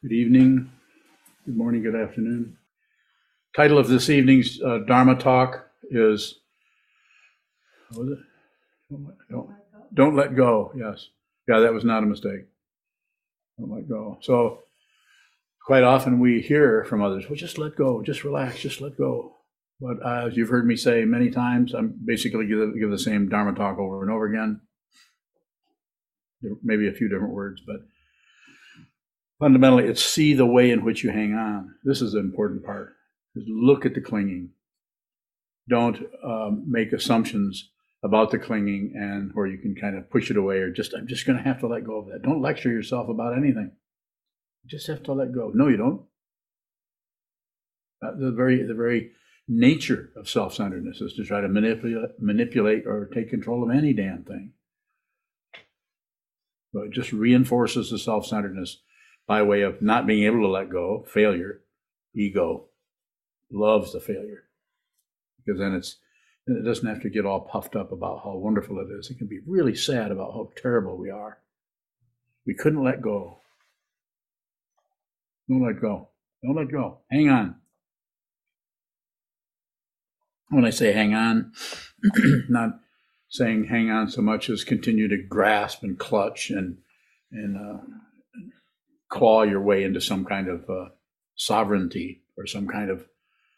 Good evening, good morning, good afternoon. Title of this evening's uh, Dharma talk is? Don't let, don't, don't let go. Yes. Yeah, that was not a mistake. Don't let go. So quite often we hear from others, well, just let go, just relax, just let go. But uh, as you've heard me say many times, I'm basically give, give the same Dharma talk over and over again. Maybe a few different words, but fundamentally it's see the way in which you hang on. This is the important part. Is look at the clinging. Don't um, make assumptions about the clinging and where you can kind of push it away or just i'm just going to have to let go of that. Don't lecture yourself about anything. You just have to let go. No you don't. Uh, the very the very nature of self-centeredness is to try to manipulate manipulate or take control of any damn thing. But it just reinforces the self-centeredness by way of not being able to let go, failure, ego loves the failure because then it's it doesn't have to get all puffed up about how wonderful it is. It can be really sad about how terrible we are. We couldn't let go. Don't let go. Don't let go. Hang on. When I say hang on, not saying hang on so much as continue to grasp and clutch and and uh, claw your way into some kind of uh, sovereignty or some kind of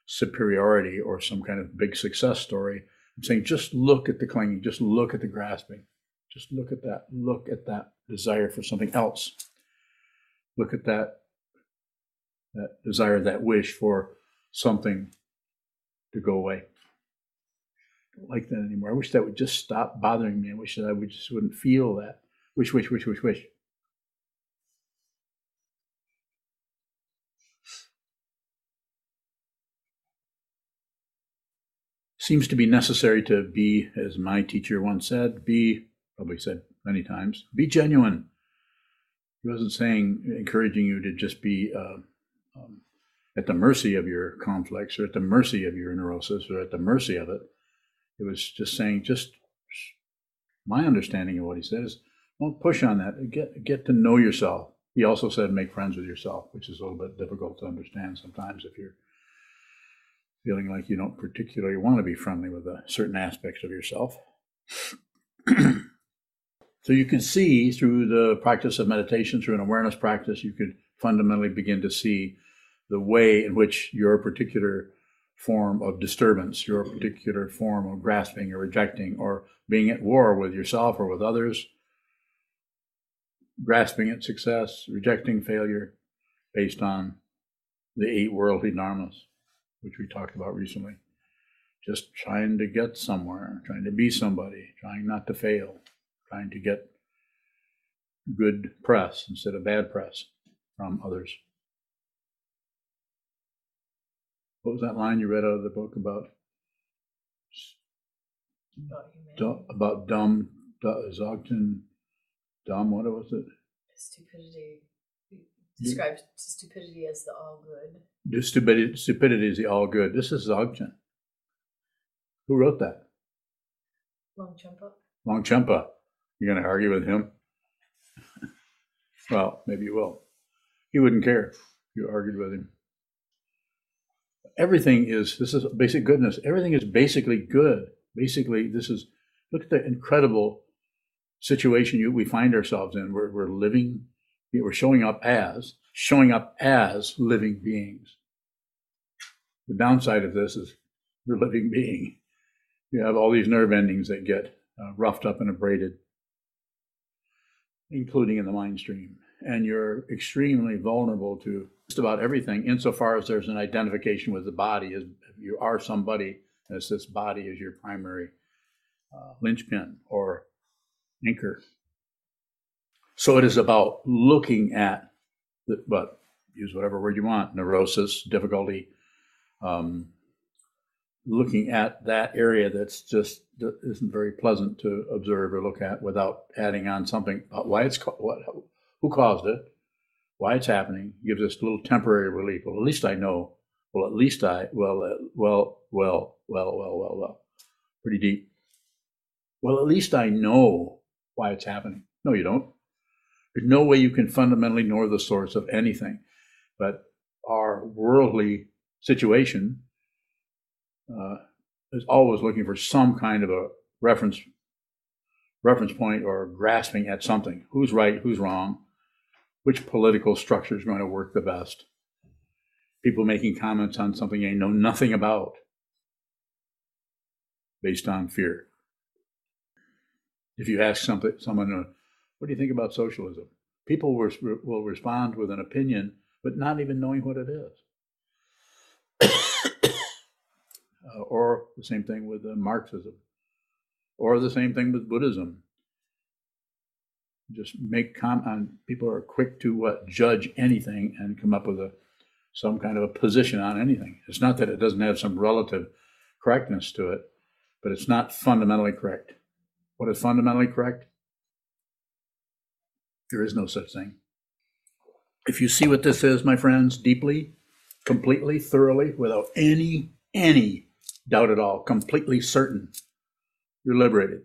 superiority or some kind of big success story. I'm saying just look at the clinging, just look at the grasping, just look at that, look at that desire for something else. Look at that that desire, that wish for something to go away. I don't like that anymore. I wish that would just stop bothering me. I wish that I would just wouldn't feel that. Wish, wish, wish, wish, wish. Seems to be necessary to be, as my teacher once said, be, probably said many times, be genuine. He wasn't saying, encouraging you to just be uh, um, at the mercy of your conflicts or at the mercy of your neurosis or at the mercy of it. It was just saying, just my understanding of what he said is, don't push on that. Get get to know yourself. He also said, make friends with yourself, which is a little bit difficult to understand sometimes if you're feeling like you don't particularly want to be friendly with a certain aspects of yourself. so you can see through the practice of meditation, through an awareness practice, you could fundamentally begin to see the way in which your particular form of disturbance, your particular form of grasping or rejecting or being at war with yourself or with others, grasping at success, rejecting failure based on the eight worldly dharmas which we talked about recently. Just trying to get somewhere, trying to be somebody, trying not to fail, trying to get good press instead of bad press from others. What was that line you read out of the book about? about dumb, Dzogchen, dumb, what was it? Stupidity. Describes stupidity as the all good. The stupidity, stupidity is the all good. This is Dzogchen. Who wrote that? Longchenpa. Longchenpa. You're going to argue with him? well, maybe you will. He wouldn't care if you argued with him. Everything is, this is basic goodness. Everything is basically good. Basically, this is, look at the incredible situation you, we find ourselves in. We're, we're living, we're showing up as showing up as living beings. The downside of this is you're a living being. You have all these nerve endings that get uh, roughed up and abraded, including in the mind stream. And you're extremely vulnerable to just about everything, insofar as there's an identification with the body. As you are somebody, it's this body is your primary uh, linchpin or anchor. So it is about looking at but use whatever word you want, neurosis, difficulty, um, looking at that area that's just that isn't very pleasant to observe or look at without adding on something about why it's what who caused it, why it's happening, gives us a little temporary relief. Well, at least I know. Well, at least I well uh, well well well well well well pretty deep. Well, at least I know why it's happening. No, you don't. There's no way you can fundamentally know the source of anything. But our worldly situation uh, is always looking for some kind of a reference reference point or grasping at something. Who's right? Who's wrong? Which political structure is going to work the best? People making comments on something they know nothing about based on fear. If you ask something, someone, what do you think about socialism? People will, will respond with an opinion, but not even knowing what it is. uh, or the same thing with uh, Marxism, or the same thing with Buddhism. Just make comment. People are quick to judge anything and come up with a some kind of a position on anything. It's not that it doesn't have some relative correctness to it, but it's not fundamentally correct. What is fundamentally correct? There is no such thing. If you see what this is, my friends, deeply, completely, thoroughly, without any, any doubt at all, completely certain, you're liberated.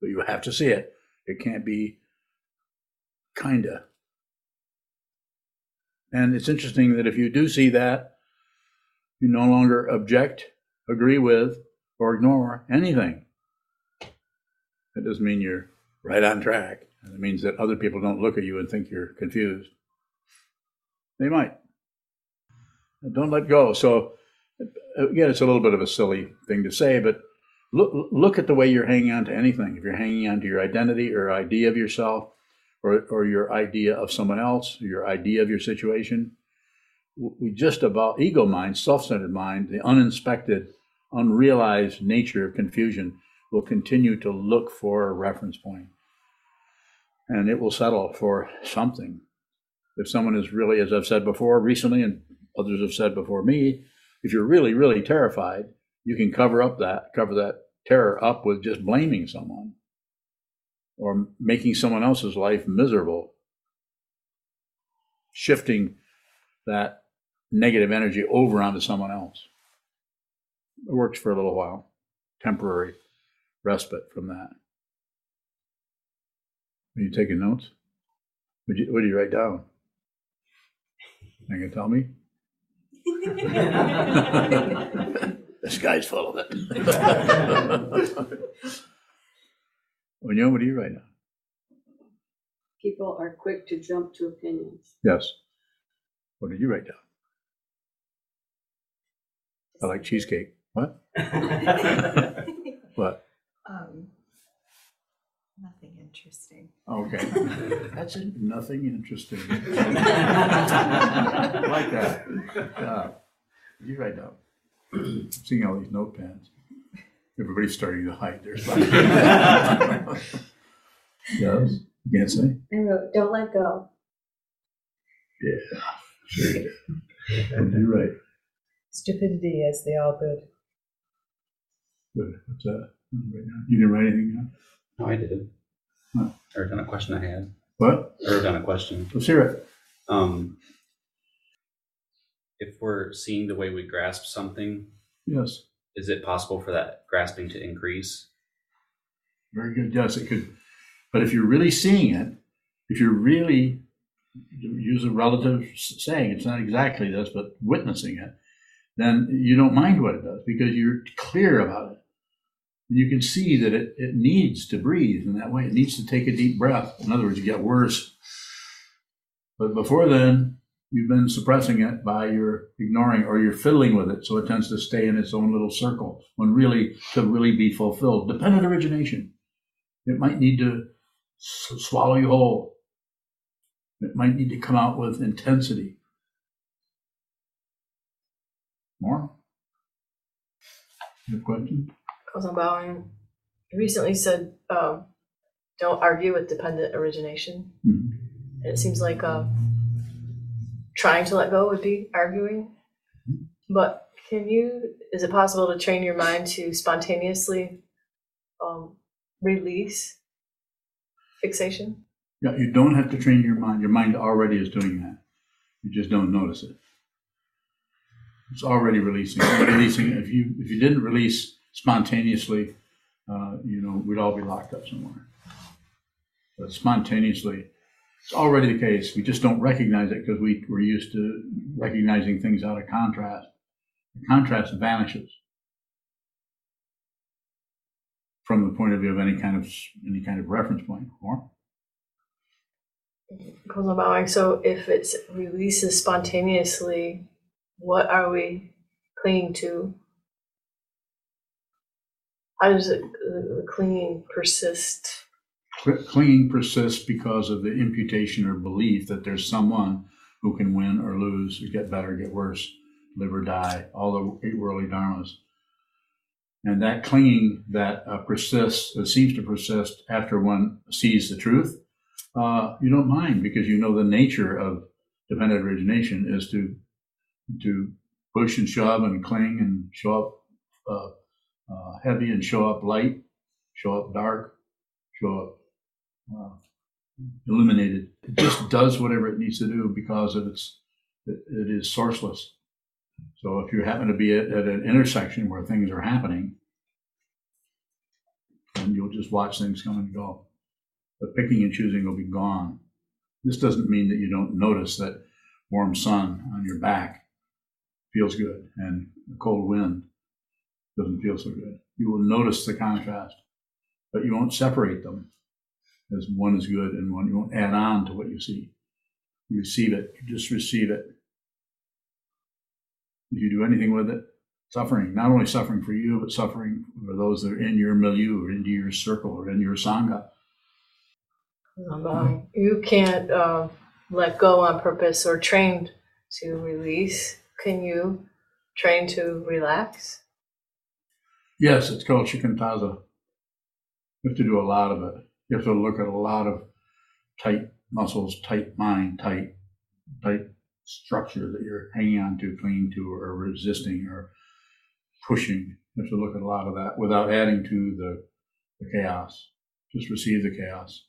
But you have to see it. It can't be kinda. And it's interesting that if you do see that, you no longer object, agree with, or ignore anything. That doesn't mean you're right on track. And It means that other people don't look at you and think you're confused. They might. Don't let go. So, again, it's a little bit of a silly thing to say, but look, look at the way you're hanging on to anything. If you're hanging on to your identity or idea of yourself, or, or your idea of someone else, your idea of your situation, we just about ego mind, self centered mind, the uninspected, unrealized nature of confusion will continue to look for a reference point. And it will settle for something. If someone is really, as I've said before recently, and others have said before me, if you're really, really terrified, you can cover up that, cover that terror up with just blaming someone or making someone else's life miserable, shifting that negative energy over onto someone else. It works for a little while, temporary respite from that. Are you taking notes? What do you, what do you write down? You can tell me? this guy's full of it. Onyo, what do you write down? People are quick to jump to opinions. Yes. What did you write down? I like cheesecake. What? what? Um, nothing interesting. Okay. That's it. Nothing interesting. Like that. Yeah. You write down. I'm seeing all these notepads. Everybody's starting to hide their stuff. yes. You can't say? I wrote, don't let go. Yeah. Sure. What did you write? Stupidity as the all good. Good. What's that? Right now. You didn't write anything down? No, I did. I wrote down a question I had. What? Wrote down a question. Let's hear it. Um, if we're seeing the way we grasp something, Yes. is it possible for that grasping to increase? Very good. Yes, it could. But if you're really seeing it, if you're really use a relative saying, it's not exactly this, but witnessing it, then you don't mind what it does because you're clear about it. You can see that it, it needs to breathe in that way. It needs to take a deep breath. In other words, you get worse. But before then, you've been suppressing it by your ignoring or you're fiddling with it. So it tends to stay in its own little circle when really to really be fulfilled. Dependent origination. It might need to swallow you whole. It might need to come out with intensity. More? You have Bowing recently said, um, don't argue with dependent origination. Mhm. And it seems like uh, trying to let go would be arguing. But can you, is it possible to train your mind to spontaneously um, release fixation? Yeah, you don't have to train your mind. Your mind already is doing that. You just don't notice it. It's already releasing. releasing. If you if you didn't release spontaneously, uh, you know, we'd all be locked up somewhere. But spontaneously, it's already the case. We just don't recognize it because we, we're used to recognizing things out of contrast. The contrast vanishes from the point of view of any kind of any kind of reference point. Or. So if it's releases spontaneously, what are we clinging to? How does it, the clinging persist? cl- clinging persists because of the imputation or belief that there's someone who can win or lose, or get better, get worse, live or die, all the eight worldly dharmas. And that clinging that uh, persists, that seems to persist after one sees the truth, uh, you don't mind because you know the nature of dependent origination is to to push and shove and cling and show up uh, heavy and show up light, show up dark, show up uh, illuminated. It just does whatever it needs to do because of its it, it is sourceless. So if you happen to be at, at an intersection where things are happening, then you'll just watch things come and go. But picking and choosing will be gone. This doesn't mean that you don't notice that warm sun on your back feels good and the cold wind doesn't feel so good. You will notice the contrast, but you won't separate them as one is good and one you won't add on to what you see. You receive it, you just receive it. If you do anything with it, suffering, not only suffering for you, but suffering for those that are in your milieu or into your circle or in your sangha. Um, you can't uh, let go on purpose or train to release. Can you train to relax? Yes, it's called shikantaza. You have to do a lot of it. You have to look at a lot of tight muscles, tight mind, tight, tight structure that you're hanging on to, clinging to, or resisting, or pushing. You have to look at a lot of that without adding to the, the chaos. Just receive the chaos.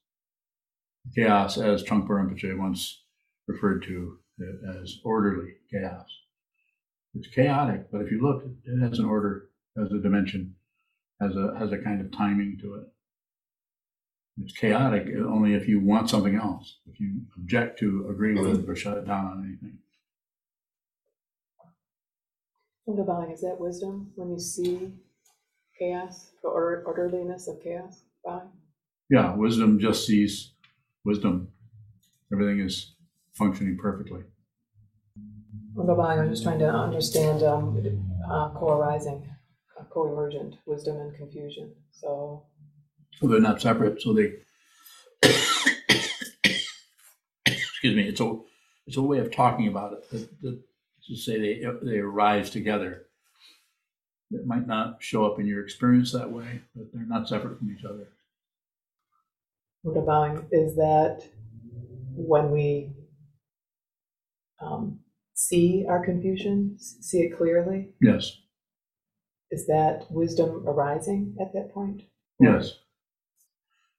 Chaos, as Trungpa Rinpoche once referred to it as orderly chaos. It's chaotic, but if you look, it has an order, has a dimension, has a has a kind of timing to it. It's chaotic only if you want something else. If you object to, agree with, or shut it down on anything. What about, is that wisdom when you see chaos, the or- orderliness of chaos? Bowing? Yeah, wisdom just sees wisdom. Everything is functioning perfectly. About, I'm just trying to understand um, uh, co-arising, uh, co-emergent, wisdom and confusion. So, So they're not separate. So they, excuse me. It's a it's a way of talking about it. That, that, to say they they arise together. It might not show up in your experience that way, but they're not separate from each other. what about, is that when we um, see our confusion, see it clearly, Yes. Is that wisdom arising at that point? Yes.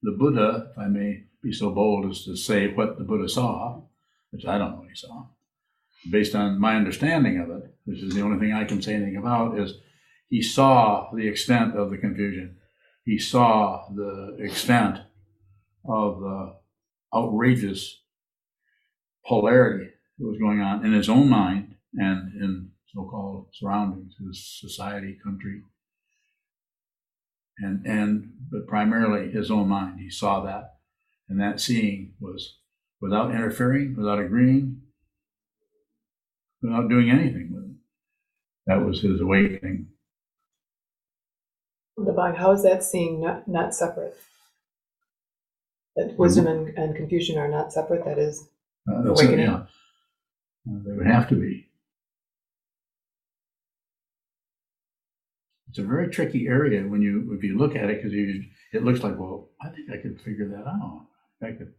The Buddha, if I may be so bold as to say what the Buddha saw, which I don't know what he saw, based on my understanding of it, which is the only thing I can say anything about, is he saw the extent of the confusion. He saw the extent of the outrageous polarity that was going on in his own mind and in so-called surroundings, his society, country, and and but primarily his own mind. He saw that, and that seeing was without interfering, without agreeing, without doing anything with it. That was his awakening. About, how is that seeing not, not separate? That wisdom and, and confusion are not separate, that is, Uh, Awakening. yeah. Uh, they would have to be. It's a very tricky area when you if you look at it because you it looks like well I think I could figure that out. I could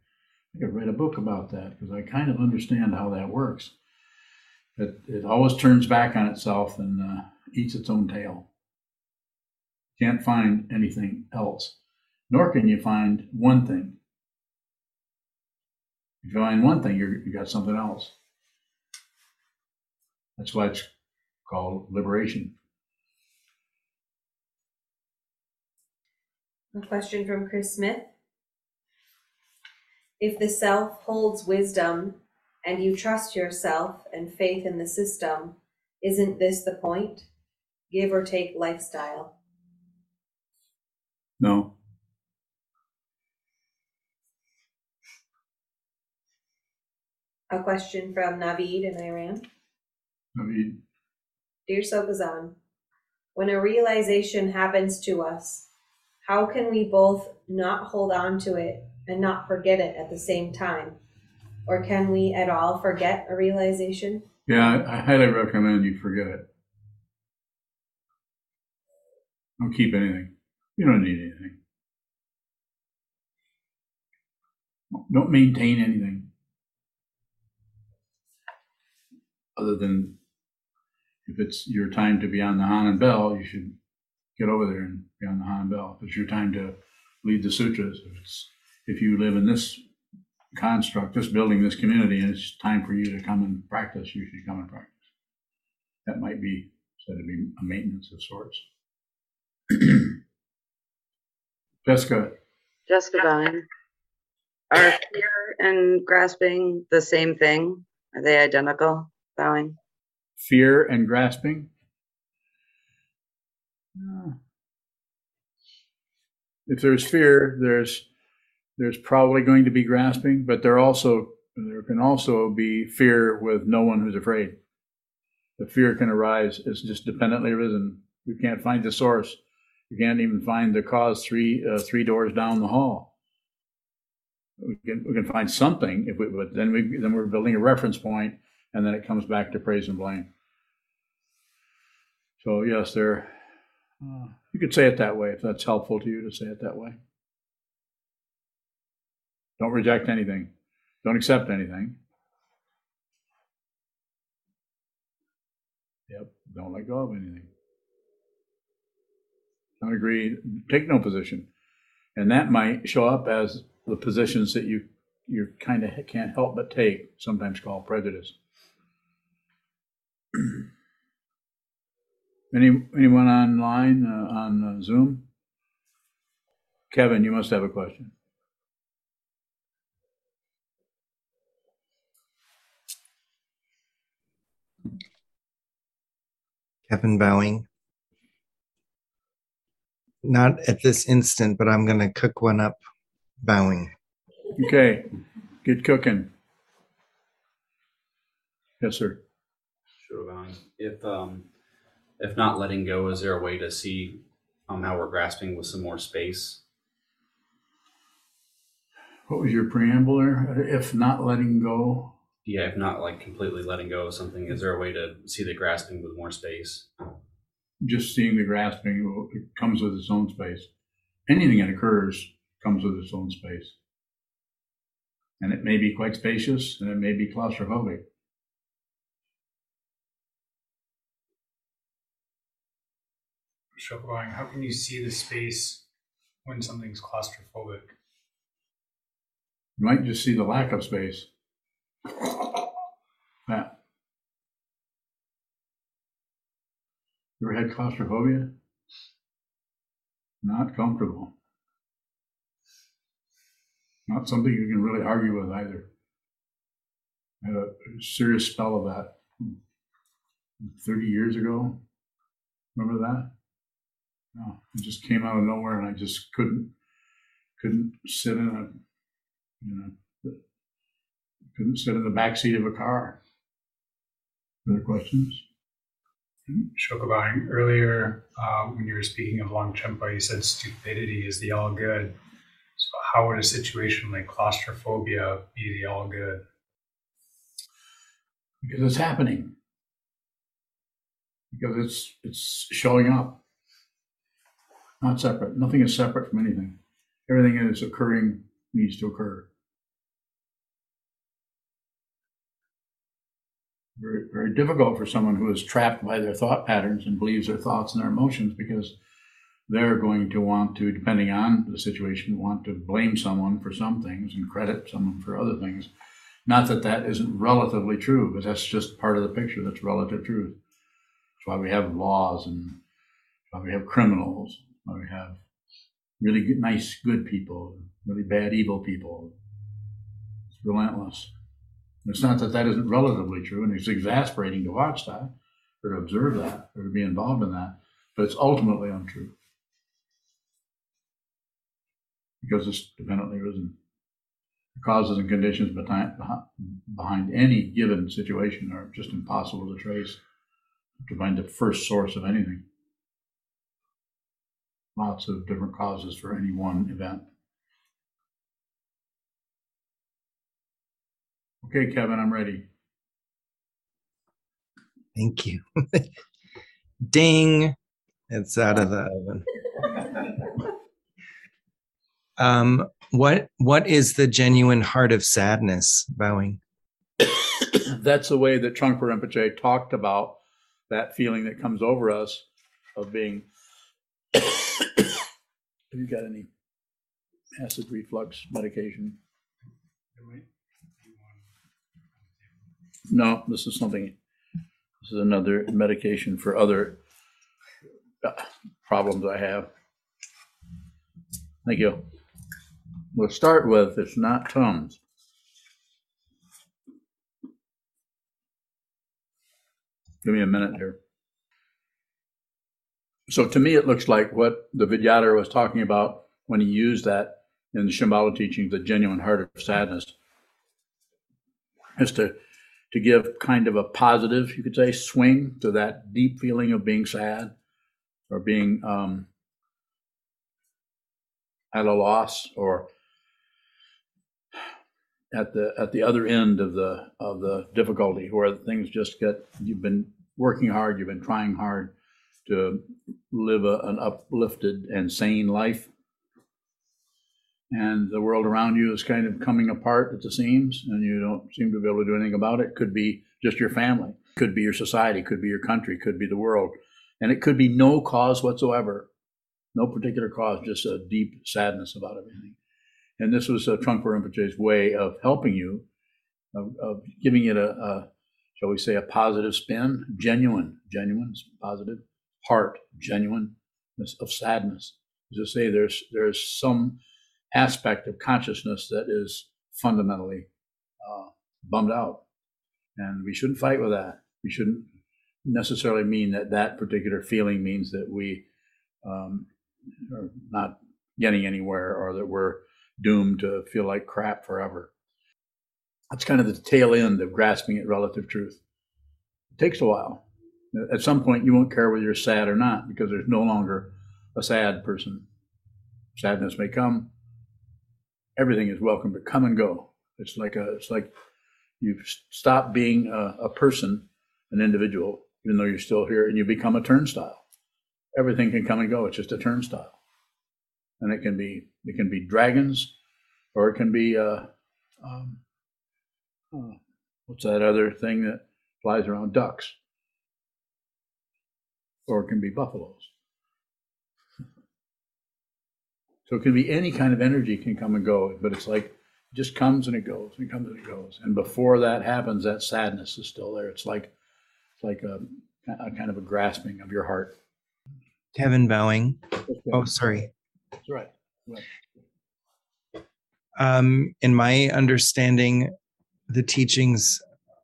I could write a book about that because I kind of understand how that works. It it always turns back on itself and uh, eats its own tail. Can't find anything else, nor can you find one thing. If you find one thing, you're, you got something else. That's why it's called liberation. A question from Chris Smith. If the self holds wisdom and you trust yourself and faith in the system, isn't this the point? Give or take lifestyle. No. A question from Navid in Iran. Mean, Dear Sokuzan, when a realization happens to us, how can we both not hold on to it and not forget it at the same time? Or can we at all forget a realization? yeah, I highly recommend you forget it. Don't keep anything. You don't need anything. Don't maintain anything. Other than if it's your time to be on the Han and Bell, you should get over there and be on the Han Bell. If it's your time to lead the sutras, if it's if you live in this construct, this building, this community, and it's time for you to come and practice, you should come and practice. That might be said to be a maintenance of sorts. Jessica, Jessica Bowing. Are fear and grasping the same thing? Are they identical? Bowing. fear and grasping. No. If there's fear, there's there's probably going to be grasping, but there also there can also be fear with no one who's afraid. The fear can arise; it's just dependently arisen. You can't find the source. You can't even find the cause three uh, three doors down the hall. We can we can find something if we, but then we then we're building a reference point, and then it comes back to praise and blame. So yes, there. Uh, you could say it that way if that's helpful to you to say it that way. Don't reject anything. Don't accept anything. Yep. Don't let go of anything. Don't agree. Take no position, and that might show up as the positions that you you kind of can't help but take. Sometimes called prejudice. Any anyone online uh, on uh, Zoom? Kevin, you must have a question. Kevin Bowing. Not at this instant, but I'm going to cook one up. Bowing. Okay, get cooking. Yes, sir. Sure, Vaughn. If um, if not letting go, is there a way to see um how we're grasping with some more space? What was your preamble there? If not letting go, Yeah, if not like completely letting go of something, is there a way to see the grasping with more space? just seeing the grasping it comes with its own space. Anything that occurs comes with its own space. And it may be quite spacious and it may be claustrophobic. Shokabang, how can you see the space when something's claustrophobic? You might just see the lack of space. That. You ever had claustrophobia? Not comfortable. Not something you can really argue with either. I had a serious spell of that 30 years ago. Remember that? No, it just came out of nowhere and I just couldn't couldn't sit in a you know couldn't sit in the back seat of a car. Other questions? Shokabang, earlier uh, when you were speaking of long Longchenpa, you said stupidity is the all good. So, how would a situation like claustrophobia be the all good? Because it's happening. Because it's it's showing up. Not separate. Nothing is separate from anything. Everything that is occurring needs to occur. Very, very difficult for someone who is trapped by their thought patterns and believes their thoughts and their emotions because they're going to want to, depending on the situation, want to blame someone for some things and credit someone for other things. Not that that isn't relatively true, but that's just part of the picture. That's relative truth. That's why we have laws and why we have criminals. We have really good, nice, good people, really bad, evil people. It's relentless. It's not that that isn't relatively true, and it's exasperating to watch that, or to observe that, or to be involved in that, but it's ultimately untrue. Because it's dependently risen. The causes and conditions behind any given situation are just impossible to trace, to find the first source of anything. Lots of different causes for any one event. Okay, Kevin, I'm ready. Thank you. Ding. It's out of the oven. Um, what what is the genuine heart of sadness, Bowing? That's the way that Trungpa Rinpoche talked about that feeling that comes over us of being. Have you got any acid reflux medication? No, this is something, this is another medication for other uh, problems I have. Thank you. We'll start with, it's not Tums. Give me a minute here. So to me, it looks like what the Vidyadhara was talking about when he used that in the Shambhala teaching, the genuine heart of sadness, is to to give kind of a positive, you could say, swing to that deep feeling of being sad or being um, at a loss or at the at the other end of the of the difficulty where things just get you've been working hard you've been trying hard to live a, an uplifted and sane life. And the world around you is kind of coming apart at the seams and you don't seem to be able to do anything about it. Could be just your family. Could be your society. Could be your country. Could be the world. And it could be no cause whatsoever. No particular cause just a deep sadness about everything. And this was uh, Trungpa Rinpoche's way of helping you, of, of giving it a, a, shall we say, a positive spin, genuine, genuine, positive, heart, genuineness of sadness. As I say, there's there's some aspect of consciousness that is fundamentally uh, bummed out, and we shouldn't fight with that. We shouldn't necessarily mean that that particular feeling means that we um, are not getting anywhere or that we're doomed to feel like crap forever. That's kind of the tail end of grasping at relative truth. It takes a while. At some point, you won't care whether you're sad or not because there's no longer a sad person. Sadness may come. Everything is welcome to come and go. It's like a, it's like you've stopped being a, a person, an individual, even though you're still here, and you become a turnstile. Everything can come and go. It's just a turnstile and it can be it can be dragons, or it can be uh, um, uh, what's that other thing that flies around ducks, or it can be buffaloes. So it can be any kind of energy can come and go, but it's like it just comes and it goes and comes and it goes. And before that happens, that sadness is still there. It's like it's like a, a kind of a grasping of your heart. Kevin Bowing. Oh, sorry. That's right. right. Um, in my understanding, the teachings,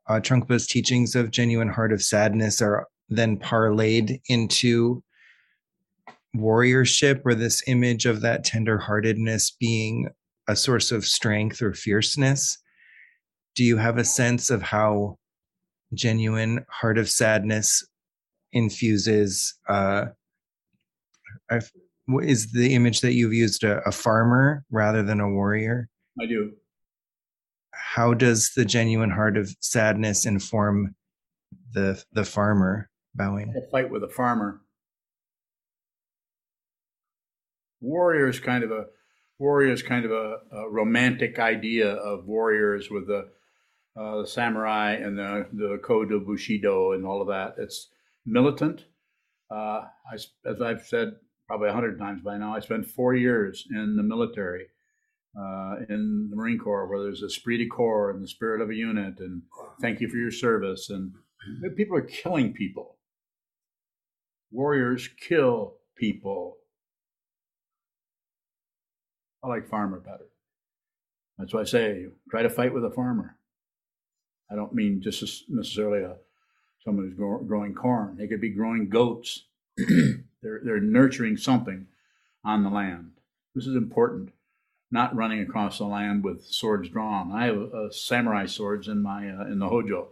uh, Trungpa's teachings of genuine heart of sadness are then parlayed into warriorship or this image of that tenderheartedness being a source of strength or fierceness. Do you have a sense of how genuine heart of sadness infuses uh, is the image that you've used a, a farmer rather than a warrior? I do. How does the genuine heart of sadness inform the the farmer bowing? A fight with a farmer. Warrior is kind of a warrior is kind of a, a romantic idea of warriors with the, uh, the samurai and the the code of Bushido and all of that. It's militant. Uh, I, as I've said probably a hundred times by now. I spent four years in the military, uh, in the Marine Corps, where there's a esprit de corps and the spirit of a unit, and thank you for your service. And people are killing people. Warriors kill people. I like farmer better. That's why I say, try to fight with a farmer. I don't mean just necessarily a, someone who's growing corn. They could be growing goats. they're, they're nurturing something on the land. This is important. Not running across the land with swords drawn. I have uh, samurai swords in my uh, in the hojo.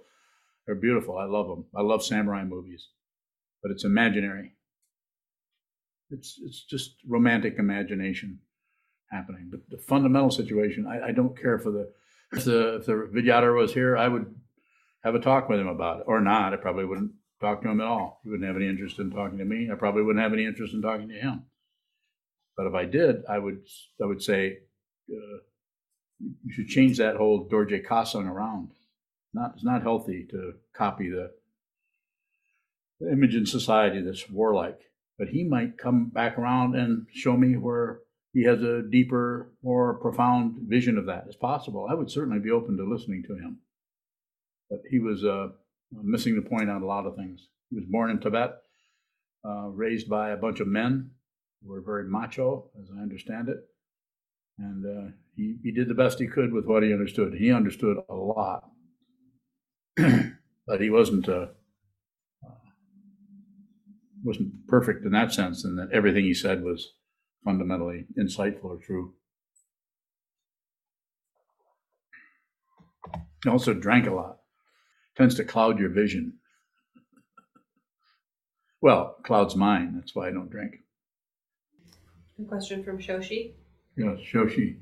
They're beautiful. I love them. I love samurai movies, but it's imaginary. It's it's just romantic imagination happening. But the fundamental situation, I, I don't care for the if the if the Vidyadhara was here, I would have a talk with him about it, or not. I probably wouldn't talk to him at all. He wouldn't have any interest in talking to me. I probably wouldn't have any interest in talking to him. But if I did, I would I would say uh, you should change that whole Dorje Kasung around. Not it's not healthy to copy the image in society that's warlike. But he might come back around and show me where he has a deeper, more profound vision of that. It's possible. I would certainly be open to listening to him. But he was uh, missing the point on a lot of things. He was born in Tibet, uh, raised by a bunch of men who were very macho, as I understand it. And uh, he, he did the best he could with what he understood. He understood a lot, but he wasn't uh, wasn't perfect in that sense, and that everything he said was fundamentally insightful or true. He also drank a lot. Tends to cloud your vision. Well, clouds mine. That's why I don't drink. A question from Shoshi. Yes, Shoshi.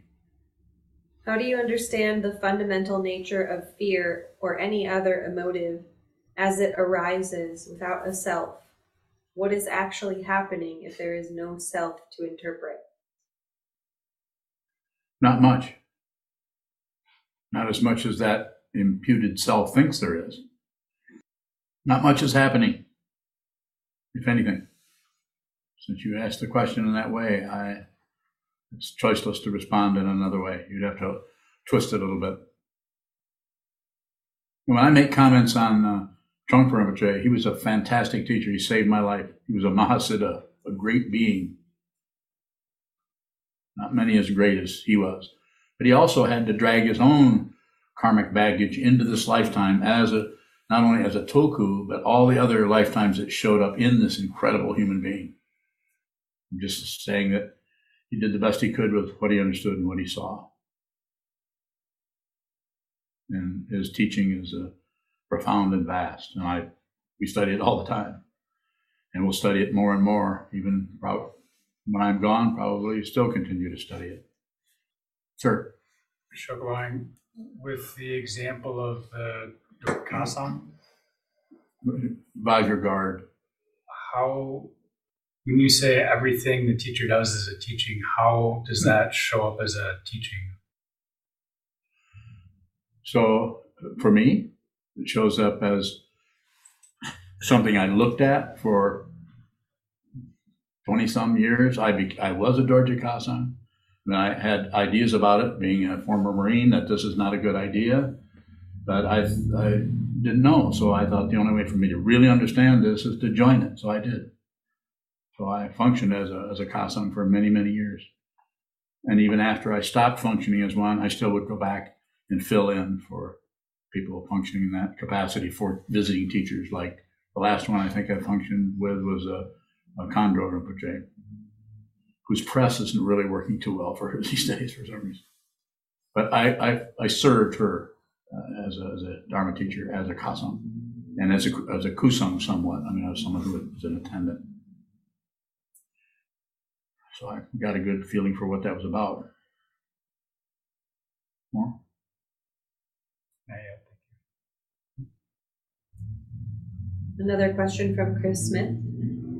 How do you understand the fundamental nature of fear or any other emotive as it arises without a self? What is actually happening if there is no self to interpret? Not much. Not as much as that imputed self thinks there is. Not much is happening, if anything. Since you asked the question in that way, I it's choiceless to respond in another way. You'd have to twist it a little bit. When I make comments on uh, Trungpa Rinpoche, he was a fantastic teacher. He saved my life. He was a Mahasiddha, a great being. Not many as great as he was. But he also had to drag his own karmic baggage into this lifetime as a not only as a tulku, but all the other lifetimes that showed up in this incredible human being. I'm just saying that he did the best he could with what he understood and what he saw. And his teaching is uh, profound and vast, and I we study it all the time, and we'll study it more and more. Even when I'm gone, probably still continue to study it. Sir, Shokabang, with the example of uh, the Kasung, Vajra guard. how when you say everything the teacher does is a teaching, how does hmm. that show up as a teaching? So for me, it shows up as something I looked at for 20 some years. I, be, I was a Dorje Kasung. And I had ideas about it, being a former Marine, that this is not a good idea. But I, I didn't know. So I thought the only way for me to really understand this is to join it. So I did. So I functioned as a, as a Kasung for many, many years. And even after I stopped functioning as one, I still would go back and fill in for people functioning in that capacity for visiting teachers. Like the last one I think I functioned with was a, a Khandro Rinpoche, whose press isn't really working too well for her these days for some reason. But I, I, I served her uh, as, a, as a Dharma teacher, as a Kasung, and as a, as a Kusung somewhat. I mean, I was someone who was an attendant. So I got a good feeling for what that was about. More? Yeah, yeah. Another question from Chris Smith.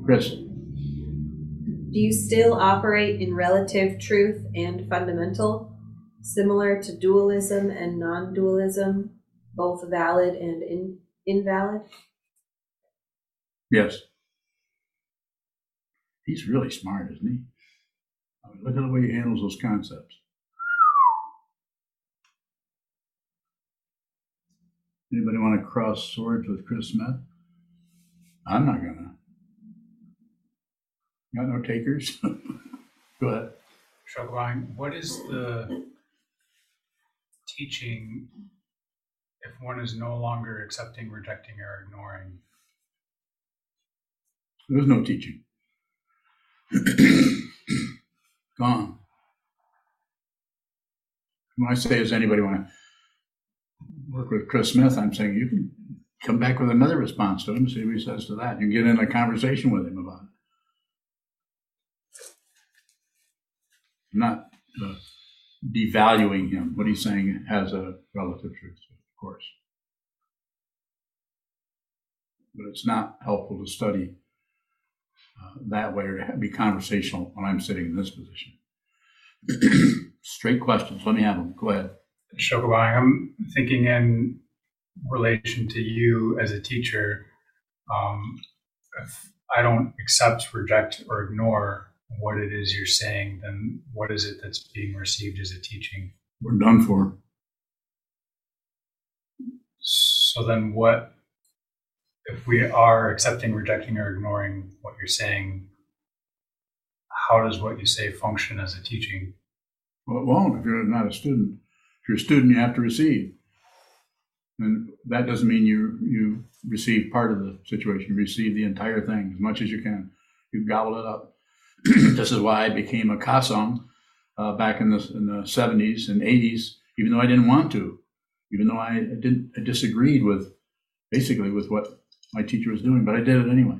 Chris, Do you still operate in relative truth and fundamental, similar to dualism and non dualism, both valid and in- invalid? yes. He's really smart, isn't he? I mean, look at the way he handles those concepts. Anybody want to cross swords with Chris Smith? I'm not gonna. Got no takers? Go ahead. Shokabang, what is the teaching if one is no longer accepting, rejecting, or ignoring? There's no teaching. Gone. When I say, does anybody want to work with Chris Smith, I'm saying you can come back with another response to him, see what he says to that. You get in a conversation with him about it. I'm not uh, devaluing him. What he's saying has a relative truth, of course. But it's not helpful to study uh, that way or to be conversational when I'm sitting in this position. Straight questions. Let me have them. Go ahead. Shokabang, I'm thinking in relation to you as a teacher. Um, if I don't accept, reject, or ignore what it is you're saying, then what is it that's being received as a teaching? We're done for. So then, what if we are accepting, rejecting, or ignoring what you're saying? How does what you say function as a teaching? Well, it won't if you're not a student. If you're a student, you have to receive. And that doesn't mean you you receive part of the situation. You receive the entire thing as much as you can. You gobble it up. this is why I became a Kasung uh, back in the in the 70s and 80s, even though I didn't want to, even though I didn't I disagreed with basically with what my teacher was doing, but I did it anyway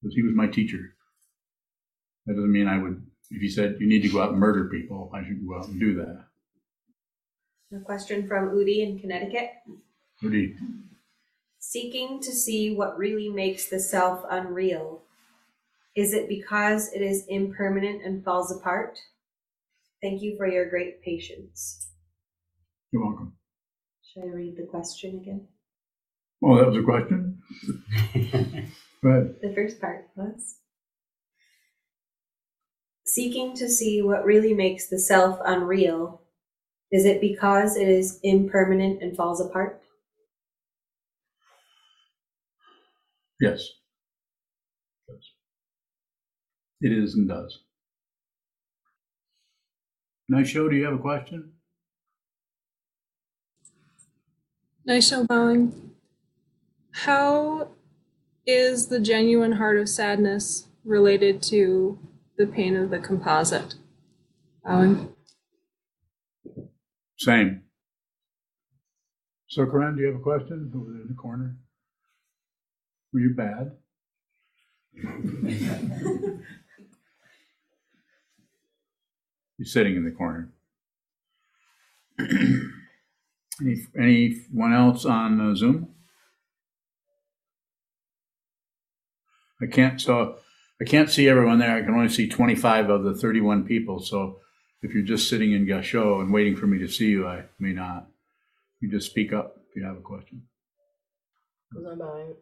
because he was my teacher. That doesn't mean I would. If he said you need to go out and murder people, I should go out and do that. A question from Udi in Connecticut. Rudy, Seeking to see what really makes the self unreal. Is it because it is impermanent and falls apart? Thank you for your great patience. you're welcome. Should I read the question again? Oh, that was a question. Go ahead. The first part was Seeking to see what really makes the self unreal. Is it because it is impermanent and falls apart? Yes. Yes. It is and does. Nice show. Do you have a question? Nice show, bowing. How is the genuine heart of sadness related to the pain of the composite? Bowing. Same. So, Corinne, do you have a question over there in the corner? Were you bad? You're sitting in the corner. Any, anyone else on uh, Zoom? I can't, so I can't see everyone there. I can only see 25 of the 31 people. So if you're just sitting in Gasho and waiting for me to see you, I may not. You just speak up if you have a question. Goes on bowing.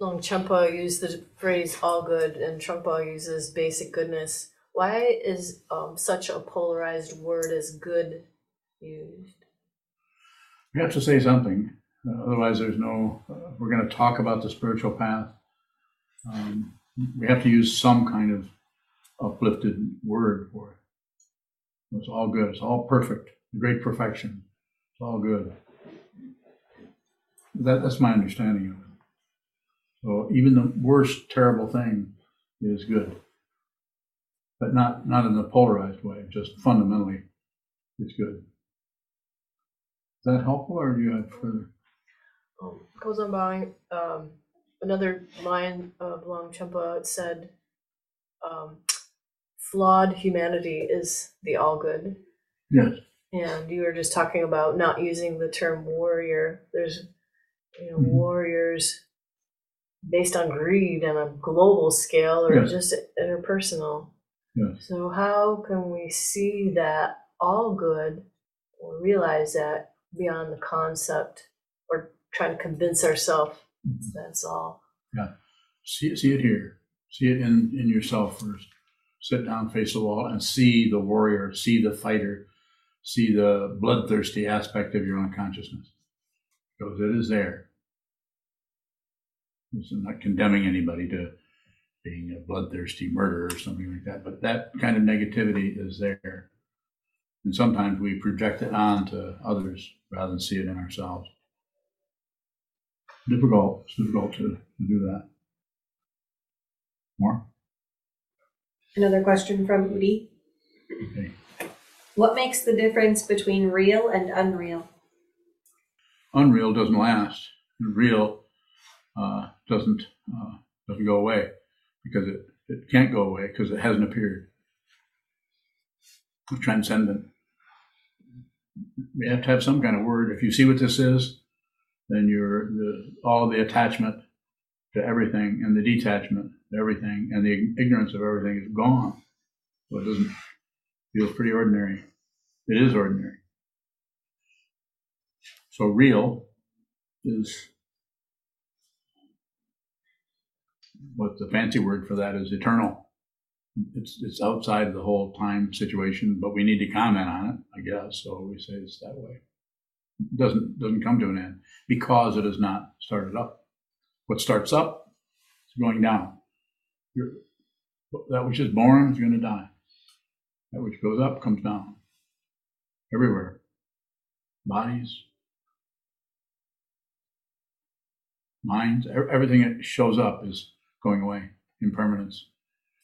Longchenpa used the phrase all good and Trungpa uses basic goodness. Why is um, such a polarized word as good used? We have to say something. Uh, otherwise, there's no, uh, we're going to talk about the spiritual path. Um, we have to use some kind of uplifted word for it. It's all good. It's all perfect. Great perfection. It's all good. That, that's my understanding of it. So even the worst terrible thing is good, but not not in the polarized way. Just fundamentally, it's good. Is that helpful, or do you have further? Um, goes on bowing. Um, another line of Longchenpa said, um, "Flawed humanity is the all good." Yes. And you were just talking about not using the term warrior. There's, you know, Mhm. warriors based on greed on a global scale or Yes. just interpersonal. Yes. So how can we see that all good or realize that beyond the concept or trying to convince ourselves that's all? Yeah. See, see it here. See it in, in yourself first. Sit down, face the wall, and see the warrior, see the fighter, see the bloodthirsty aspect of your own consciousness. Because it is there. Is not condemning anybody to being a bloodthirsty murderer or something like that, but that kind of negativity is there. And sometimes we project it on to others rather than see it in ourselves. Difficult, it's difficult to, to do that. More? Another question from Udi. What makes the difference between real and unreal? Unreal doesn't last. Real uh, doesn't uh, doesn't go away because it, it can't go away because it hasn't appeared. Transcendent. We have to have some kind of word. If you see what this is, then you're the, all the attachment to everything and the detachment everything and the ignorance of everything is gone. So it doesn't feels pretty ordinary. It is ordinary. So real is what the fancy word for that is eternal. It's it's outside the whole time situation, but we need to comment on it, I guess. So we say it's that way. It doesn't doesn't come to an end because it has not started up. What starts up is going down. That which is born is going to die. That which goes up comes down. Everywhere. Bodies, minds, everything that shows up is going away, impermanence.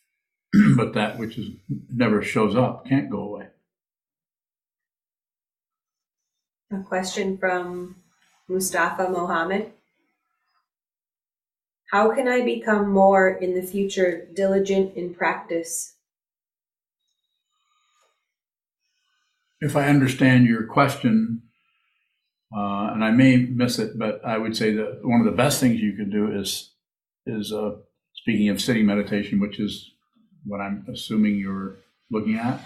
but that which is never shows up can't go away. A question from Mustafa Mohammed. How can I become more in the future diligent in practice? If I understand your question, uh, and I may miss it, but I would say that one of the best things you can do is is uh, speaking of sitting meditation, which is what I'm assuming you're looking at.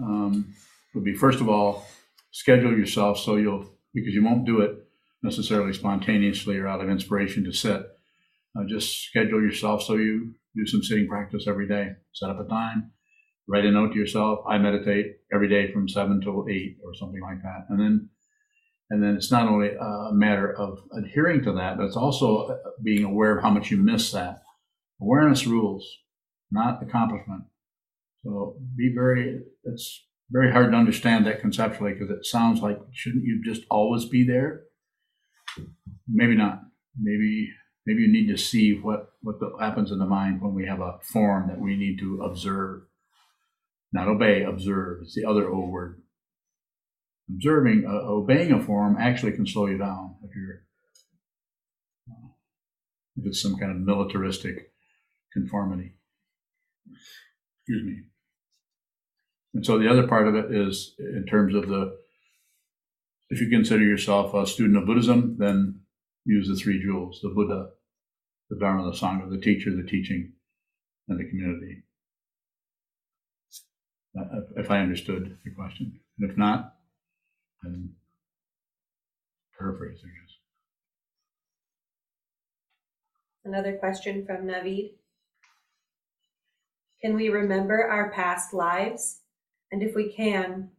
Um, would be first of all schedule yourself so you'll because you won't do it necessarily spontaneously or out of inspiration to sit. Uh, just schedule yourself so you do some sitting practice every day. Set up a time, write a note to yourself. I meditate every day from seven till eight or something like that, and then and then it's not only a matter of adhering to that, but it's also being aware of how much you miss that. Awareness rules, not accomplishment. So be very. It's very hard to understand that conceptually because it sounds like shouldn't you just always be there? Maybe not. Maybe maybe you need to see what what the, happens in the mind when we have a form that we need to observe, not obey. Observe. It's the other O word. Observing, uh, obeying a form actually can slow you down if you're uh, if it's some kind of militaristic conformity. Excuse me. And so the other part of it is in terms of the, if you consider yourself a student of Buddhism, then use the three jewels the Buddha, the Dharma, the Sangha, the teacher, the teaching, and the community. Uh, If I understood your question. And if not, then paraphrase, I guess. Another question from Navid. Can we remember our past lives? And if we can,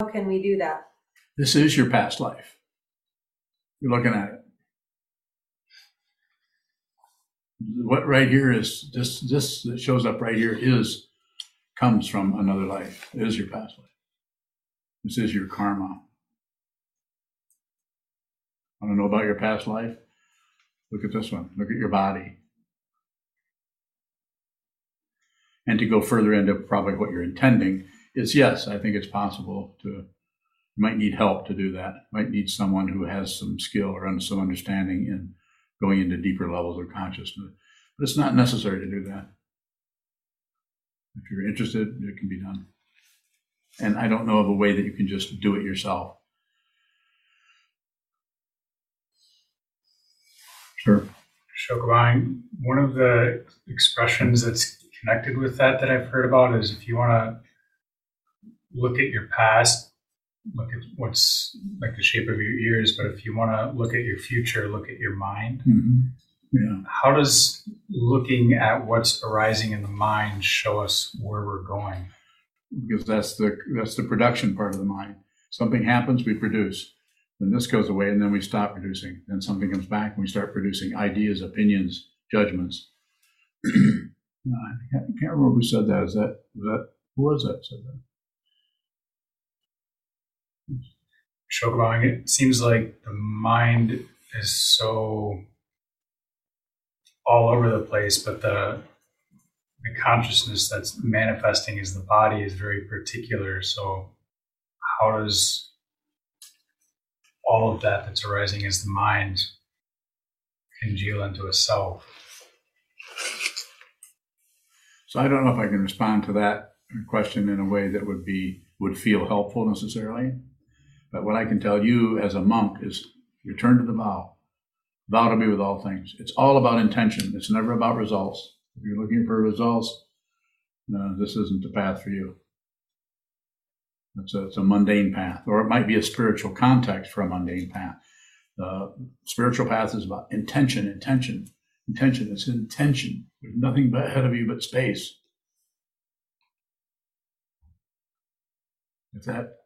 how can we do that? This is your past life. You're looking at it. What right here is this this that shows up right here is comes from another life. It is your past life. This is your karma. Want to know about your past life? Look at this one. Look at your body. And to go further into probably what you're intending is yes, I think it's possible to you might need help to do that. Might need someone who has some skill or some understanding in going into deeper levels of consciousness. But it's not necessary to do that. If you're interested, it can be done. And I don't know of a way that you can just do it yourself. Sure. Shokabang, one of the expressions that's connected with that that I've heard about is if you want to look at your past, look at what's like the shape of your ears, but if you want to look at your future, look at your mind. Mm-hmm. Yeah. How does looking at what's arising in the mind show us where we're going? Because that's the that's the production part of the mind. Something happens, we produce. Then this goes away, and then we stop producing. Then something comes back, and we start producing ideas, opinions, judgments. I can't, remember who said that. Is that that who was that said that? Shokabang, it seems like the mind is so all over the place, but the the consciousness that's manifesting as the body is very particular. So, how does all of that that's arising as the mind congeal into a self? So I don't know if I can respond to that question in a way that would be would feel helpful necessarily. But what I can tell you as a monk is return to the vow. Vow to be with all things. It's all about intention. It's never about results. If you're looking for results, no, this isn't the path for you. It's a, it's a mundane path, or it might be a spiritual context for a mundane path. The spiritual path is about intention, intention, intention. It's intention. There's nothing ahead of you but space. If that,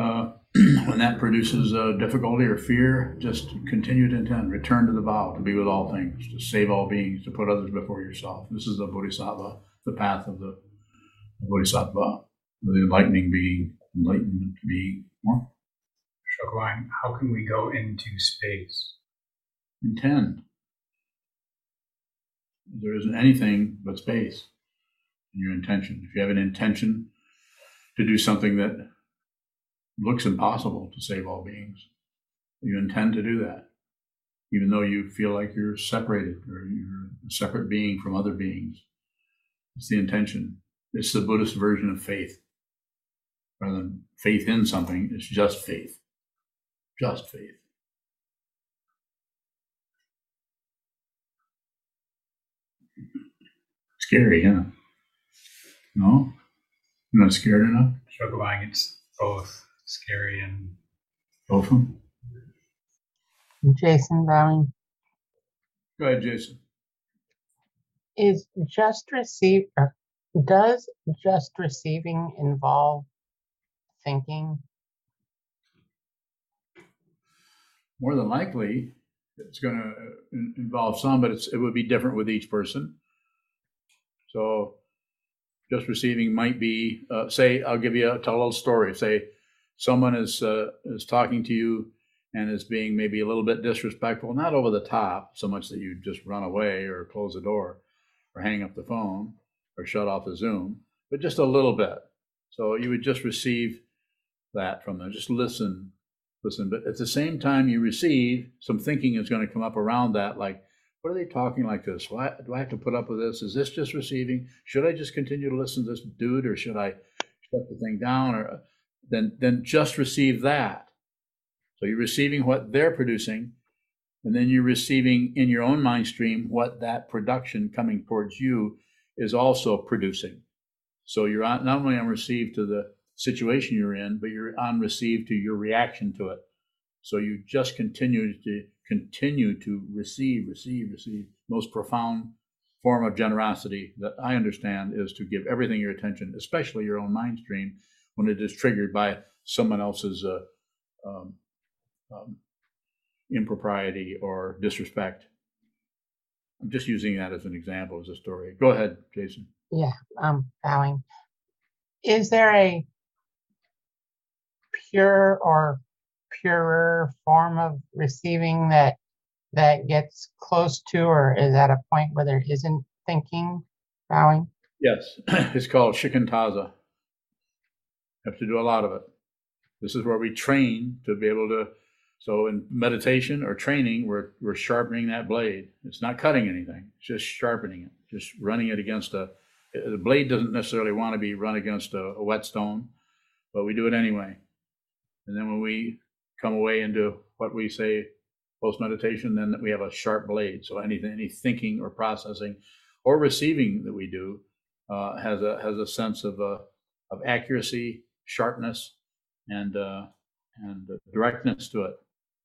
uh, when that produces uh, difficulty or fear, just continue to intend, return to the vow to be with all things, to save all beings, to put others before yourself. This is the bodhisattva, the path of the bodhisattva, the enlightening being, enlightenment being. More Shokabang, how can we go into space? intend. There isn't anything but space in your intention. If you have an intention to do something that looks impossible to save all beings, you intend to do that, even though you feel like you're separated or you're a separate being from other beings. It's the intention. It's the Buddhist version of faith. Rather than faith in something, it's just faith. Just faith. Scary, huh? No? You're not scared enough? Shokabang, it's both scary and Both of them? Jason Bowing, Go ahead, Jason. is just receive, does just receiving involve thinking? More than likely, it's going to involve some, but it's, it would be different with each person. So just receiving might be, uh, say, I'll give you a, tell a little story. Say someone is, uh, is talking to you and is being maybe a little bit disrespectful, not over the top, so much that you just run away or close the door or hang up the phone or shut off the Zoom, but just a little bit. So you would just receive that from them. Just listen, listen. But at the same time you receive, some thinking is going to come up around that, like, what are they talking like this? Why do I have to put up with this? Is this just receiving? Should I just continue to listen to this dude, or should I shut the thing down? Or then then just receive that. So you're receiving what they're producing, and then you're receiving in your own mind stream what that production coming towards you is also producing. So you're on, not only on receive to the situation you're in, but you're on receive to your reaction to it. So you just continue to continue to receive, receive, receive. Most profound form of generosity that I understand is to give everything your attention, especially your own mind stream, when it is triggered by someone else's uh, um, um, impropriety or disrespect. I'm just using that as an example, as a story. Go ahead, Jason. Yeah, um, bowing. Is there a pure or purer form of receiving that that gets close to or is at a point where there isn't thinking bowing? Yes, it's called shikantaza. Have to do a lot of it. This is where we train to be able to. So in meditation or training, we're we're sharpening that blade. It's not cutting anything; it's just sharpening it, just running it against a. The blade doesn't necessarily want to be run against a, a whetstone, but we do it anyway. And then when we come away into what we say post meditation, then we have a sharp blade. So anything, any thinking or processing or receiving that we do uh, has a has a sense of uh, of accuracy, sharpness, and uh, and directness to it,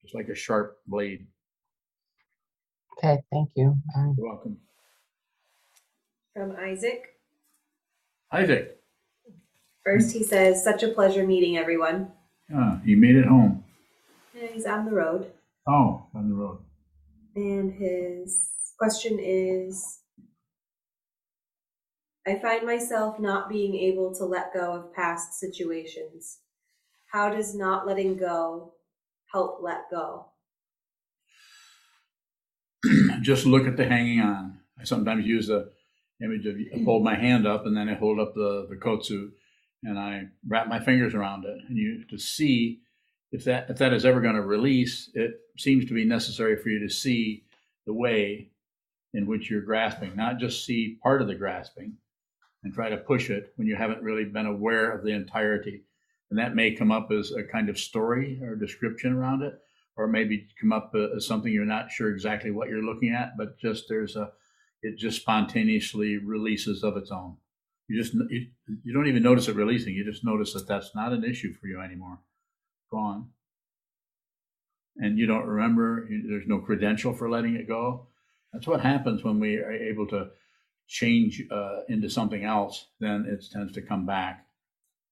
just like a sharp blade. Okay, thank you. Um, You're welcome, From Isaac. Isaac. First, he says, "Such a pleasure meeting everyone." Yeah, you made it home. And he's on the road. Oh, on the road. And his question is I find myself not being able to let go of past situations. how does not letting go help let go? just look at the hanging on. I sometimes use the image of I hold my hand up and then I hold up the, the coat suit and I wrap my fingers around it. And you to see if that if that is ever going to release, it seems to be necessary for you to see the way in which you're grasping, not just see part of the grasping and try to push it when you haven't really been aware of the entirety. And that may come up as a kind of story or description around it or maybe come up uh, as something you're not sure exactly what you're looking at, but just there's a, it just spontaneously releases of its own. You just you, you don't even notice it releasing. You just notice that that's not an issue for you anymore. Gone. And you don't remember. There's no credential for letting it go. That's what happens when we are able to change uh, into something else. Then it tends to come back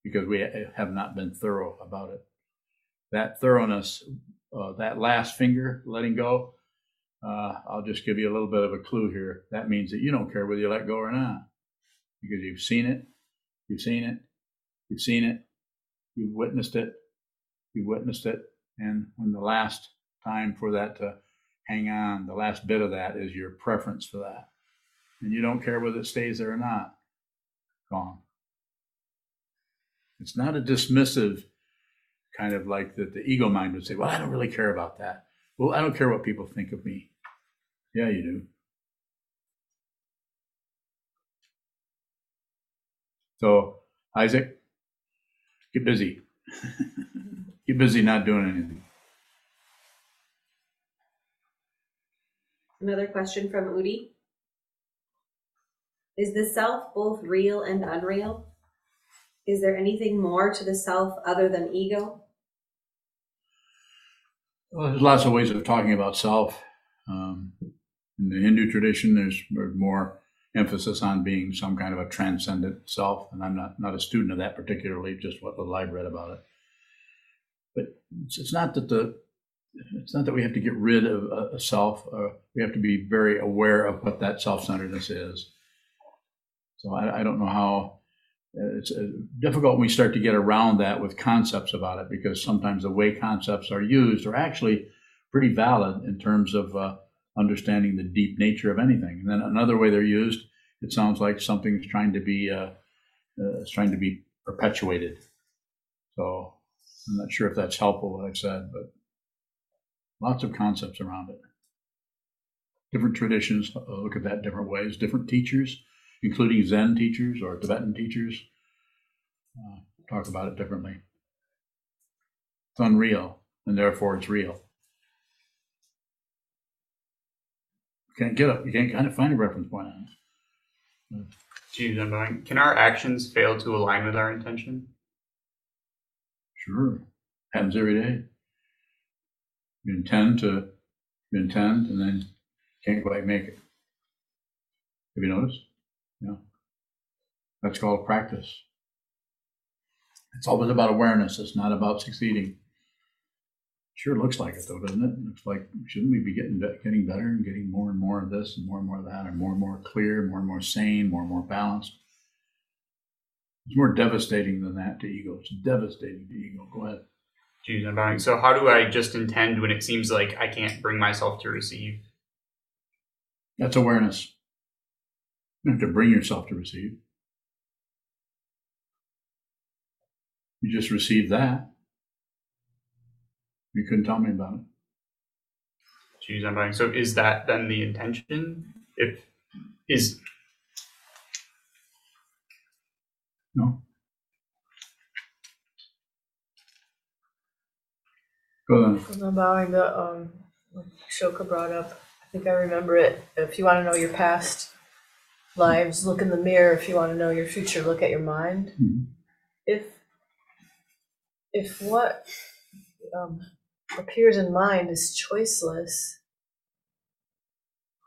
because we have not been thorough about it. That thoroughness uh, that last finger letting go, uh, I'll just give you a little bit of a clue here. That means that you don't care whether you let go or not because you've seen it, you've seen it, you've seen it, you've witnessed it, you've witnessed it. And when the last time for that to hang on, the last bit of that is your preference for that. And you don't care whether it stays there or not. Gone. It's not a dismissive kind of like that the ego mind would say, well, I don't really care about that. Well, I don't care what people think of me. Yeah, you do. So, Isaac, get busy. get busy not doing anything. Another question from Udi. Is the self both real and unreal? Is there anything more to the self other than ego? Well, there's lots of ways of talking about self. Um, in the Hindu tradition, there's more emphasis on being some kind of a transcendent self, and I'm not not a student of that particularly, just what little I've read about it. But it's, it's not that the it's not that we have to get rid of a, a self. Uh, we have to be very aware of what that self-centeredness is. So I, I don't know how it's uh, difficult when we start to get around that with concepts about it because sometimes the way concepts are used are actually pretty valid in terms of uh, understanding the deep nature of anything. And then another way they're used, it sounds like something's trying to be uh, uh, trying to be perpetuated. So I'm not sure if that's helpful what I've said, but lots of concepts around it. Different traditions uh, look at that different ways. Different teachers including Zen teachers or Tibetan teachers, uh, talk about it differently. It's unreal, and therefore it's real. You can't get up. You can't kind of find a reference point on it. Geez, Can our actions fail to align with our intention? Sure, happens every day. You intend to, you intend, and then can't quite make it. Have you noticed? Yeah. That's called practice. It's always about awareness. It's not about succeeding. Sure looks like it though, doesn't it? Looks like shouldn't we be getting getting better and getting more and more of this and more and more of that, and more and more clear, more and more sane, more and more balanced? It's more devastating than that to ego. It's devastating to ego. Go ahead. Geez, I'm bowing. So how do I just intend when it seems like I can't bring myself to receive? That's awareness. You have to bring yourself to receive. You just received that. You couldn't tell me about it. Geez, I'm buying. So is that then the intention? If is no. Go on. I'm bowing the um Shoka brought up. I think I remember it. If you want to know your past, lives, look in the mirror. If you want to know your future, look at your mind. Mm-hmm. If if what um, appears in mind is choiceless,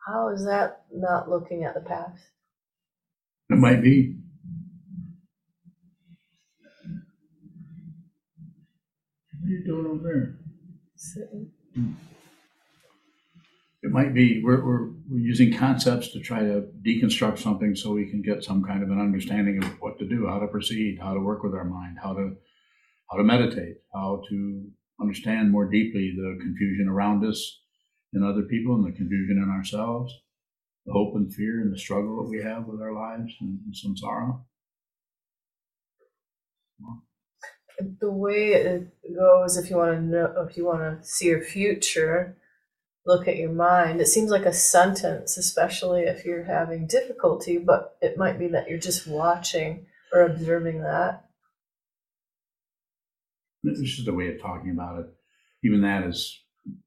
how is that not looking at the past? It might be. What are you doing over there? Sitting. Mm it might be we're, we're, we're using concepts to try to deconstruct something so we can get some kind of an understanding of what to do, how to proceed, how to work with our mind, how to how to meditate, how to understand more deeply the confusion around us and other people and the confusion in ourselves, the hope and fear and the struggle that we have with our lives and, and samsara. The way it goes, if you want to know, if you want to see your future, look at your mind. It seems like a sentence, especially if you're having difficulty, but it might be that you're just watching or observing that. It's just a way of talking about it. Even that is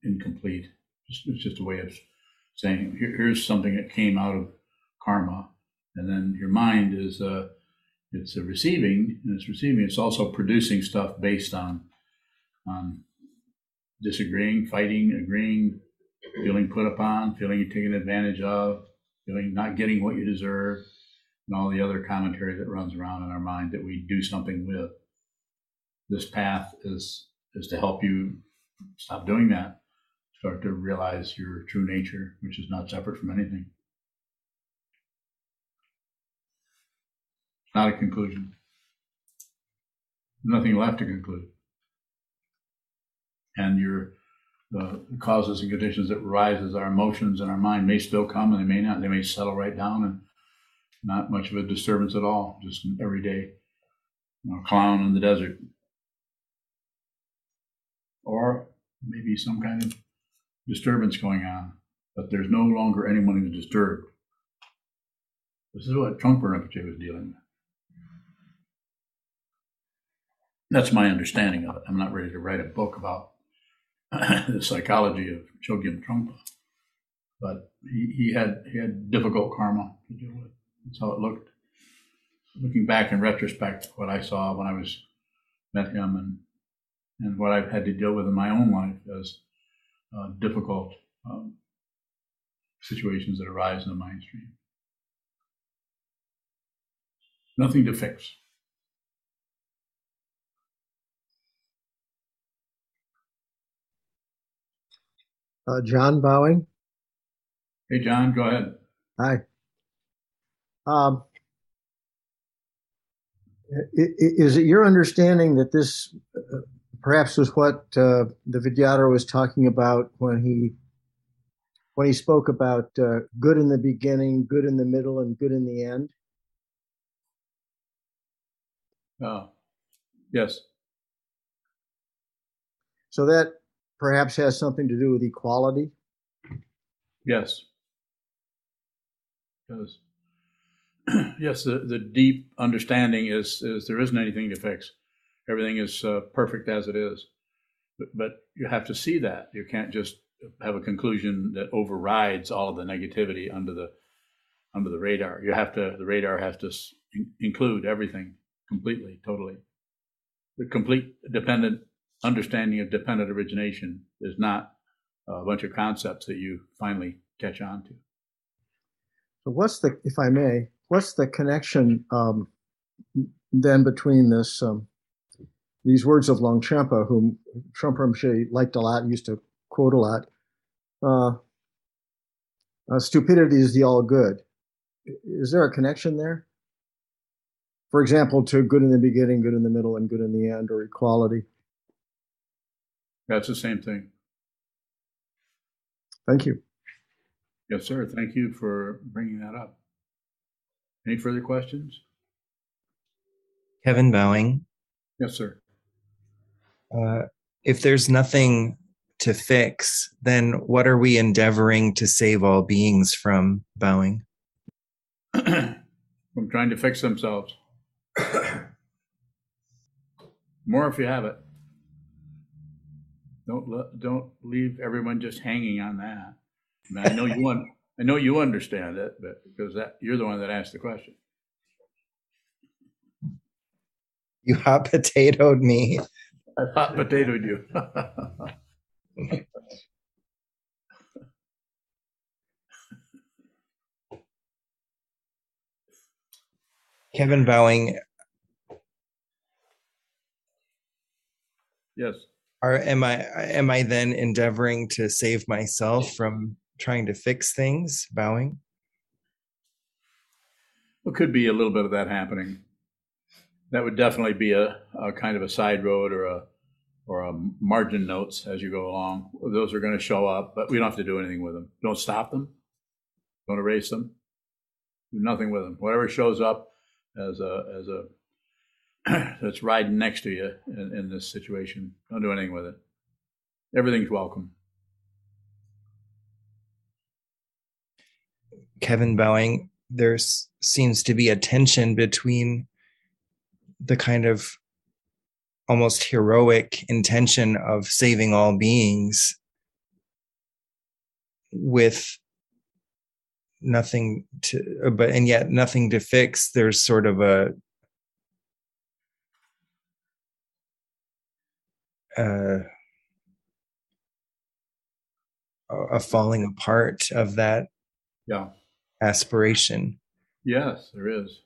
incomplete. It's, just a way of saying, Here, here's something that came out of karma. And then your mind is, uh, it's a receiving, and it's receiving. It's also producing stuff based on, on disagreeing, fighting, agreeing, Mm-hmm. feeling put upon, feeling taken advantage of, feeling not getting what you deserve, and all the other commentary that runs around in our mind that we do something with. This path is is to help you stop doing that, start to realize your true nature, which is not separate from anything. It's not a conclusion. Nothing left to conclude. And your the causes and conditions that arise as our emotions and our mind may still come and they may not. They may settle right down and not much of a disturbance at all, just an everyday you know, clown in the desert. Or maybe some kind of disturbance going on, but there's no longer anyone who's disturbed. This is what Trungpa Rinpoche was dealing with. That's my understanding of it. I'm not ready to write a book about the psychology of Chogyam Trungpa, but he, he had he had difficult karma to deal with. That's how it looked. Looking back in retrospect, what I saw when I was met him and and what I've had to deal with in my own life as uh, difficult um, situations that arise in the mind stream. Nothing to fix. Uh, John Bowing. Hey, John, go ahead. Hi. Um, is it your understanding that this uh, perhaps was what uh, the Vidyadhara was talking about when he when he spoke about uh, good in the beginning, good in the middle, and good in the end? Oh, yes. So that perhaps has something to do with equality? Yes. Because yes, the, the deep understanding is is there isn't anything to fix. Everything is uh, perfect as it is. But, but you have to see that. You can't just have a conclusion that overrides all of the negativity under the under the radar. You have to the radar has to include everything completely, totally. The complete dependent understanding of dependent origination is not a bunch of concepts that you finally catch on to. So, what's the, if I may, what's the connection um, then between this, um, these words of Longchenpa, whom Trungpa Rinpoche liked a lot, used to quote a lot? Uh, uh, stupidity is the all good. Is there a connection there? For example, to good in the beginning, good in the middle, and good in the end, or equality? That's the same thing. Thank you. Yes, sir. Thank you for bringing that up. Any further questions? Kevin Bowing. Yes, sir. Uh, if there's nothing to fix, then what are we endeavoring to save all beings from, Bowing? from trying to fix themselves. More if you have it. Don't don't leave everyone just hanging on that. I, mean, I know you want. I know you understand it, but because that you're the one that asked the question. You hot potatoed me. I hot potatoed you. Kevin Bowing. Yes are am i am i then endeavoring to save myself from trying to fix things bowing it could be a little bit of that happening That would definitely be a, a kind of a side road or a or a margin notes as you go along. Those are going to show up, but we don't have to do anything with them. Don't stop them. Don't erase them. Do nothing with them. Whatever shows up as a as a that's riding next to you in, in this situation, don't do anything with it. Everything's welcome. Kevin Bowing, there seems to be a tension between the kind of almost heroic intention of saving all beings with nothing to but and yet nothing to fix there's sort of a uh, a falling apart of that yeah aspiration yes there is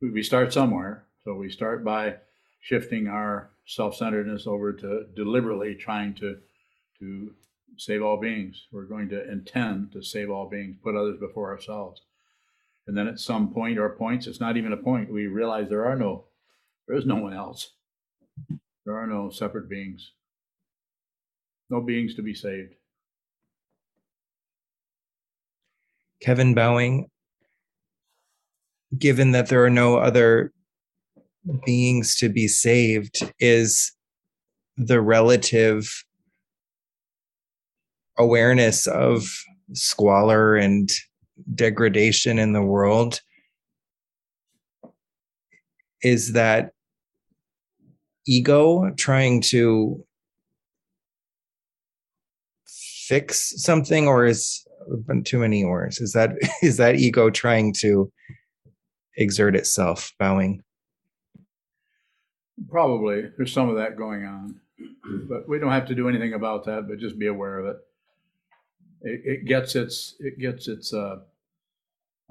we start somewhere so we start by shifting our self-centeredness over to deliberately trying to to save all beings. We're going to intend to save all beings, put others before ourselves. And then at some point or points, it's not even a point, we realize there are no there is no one else. There are no separate beings. No beings to be saved. Kevin Bowing, given that there are no other beings to be saved is the relative awareness of squalor and degradation in the world is that ego trying to fix something or is too many ors is that is that ego trying to exert itself bowing Probably. There's some of that going on. But we don't have to do anything about that, but just be aware of it. It, it gets its it gets its uh,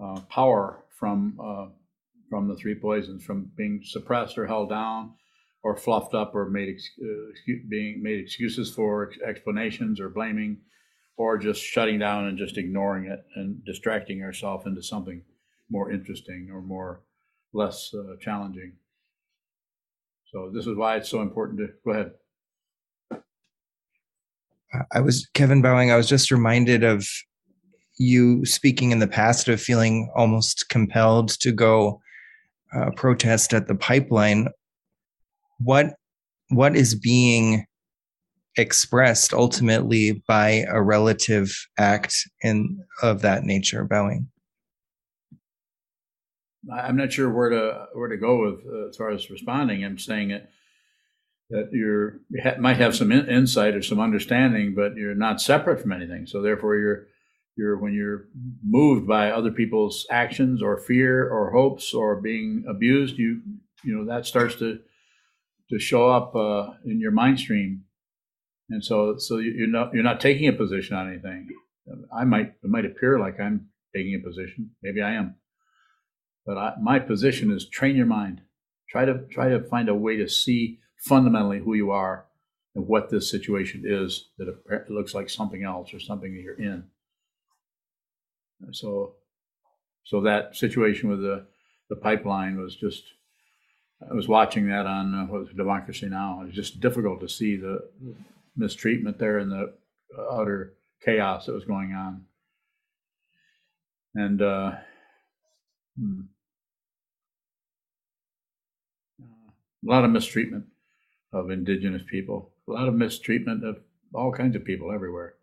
uh, power from uh, from the three poisons, from being suppressed or held down, or fluffed up, or made ex- uh, being made excuses for explanations or blaming, or just shutting down and just ignoring it and distracting ourselves into something more interesting or more less uh, challenging. So this is why it's so important to go ahead. I was Kevin Bowing. I was just reminded of you speaking in the past of feeling almost compelled to go uh, protest at the pipeline. What what is being expressed ultimately by a relative act in of that nature, Bowing? I'm not sure where to where to go with uh, as far as responding. I'm saying it that you're you ha- might have some in- insight or some understanding, but you're not separate from anything. So therefore, you're you're when you're moved by other people's actions or fear or hopes or being abused, you you know that starts to to show up uh, in your mind stream, and so so you're not you're not taking a position on anything. I might it might appear like I'm taking a position. Maybe I am but I, my position is train your mind. Try to try to find a way to see fundamentally who you are and what this situation is that it looks like something else or something that you're in. So, so that situation with the the pipeline was just. I was watching that on uh, what was Democracy Now. It's just difficult to see the mistreatment there and the utter chaos that was going on. And uh, hmm. a lot of mistreatment of indigenous people, a lot of mistreatment of all kinds of people everywhere.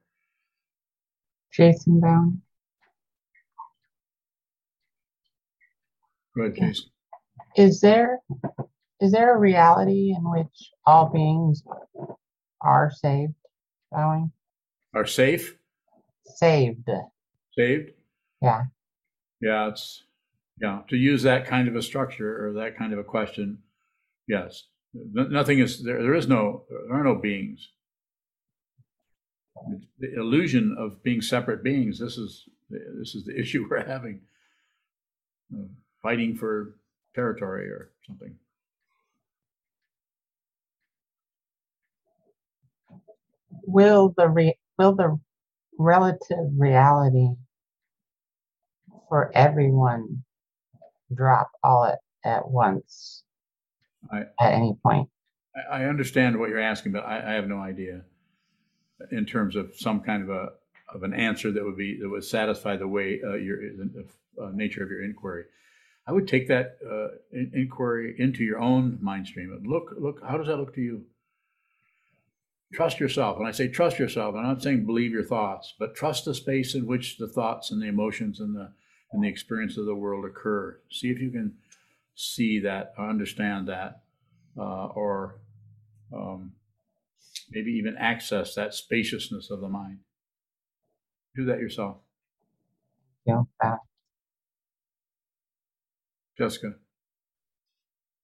Jason Brown. Go ahead, Jason. Is there is there a reality in which all beings are saved, Bowing? Are safe? Saved. Saved? Yeah. Yeah, it's yeah, to use that kind of a structure or that kind of a question Yes. Nothing is there. There is no. There are no beings. The illusion of being separate beings. This is this is the issue we're having. Fighting for territory or something. Will the re, will the relative reality for everyone drop all at, at once I, at any point. I, understand what you're asking, but I, I have no idea in terms of some kind of a of an answer that would be that would satisfy the way uh, your the uh, nature of your inquiry. I would take that uh, in, inquiry into your own mind stream. And look, look, how does that look to you? Trust yourself. When I say trust yourself, I'm not saying believe your thoughts, but trust the space in which the thoughts and the emotions and the and the experience of the world occur. See if you can see that, understand that, uh, or um, maybe even access that spaciousness of the mind. Do that yourself. Yeah. Jessica.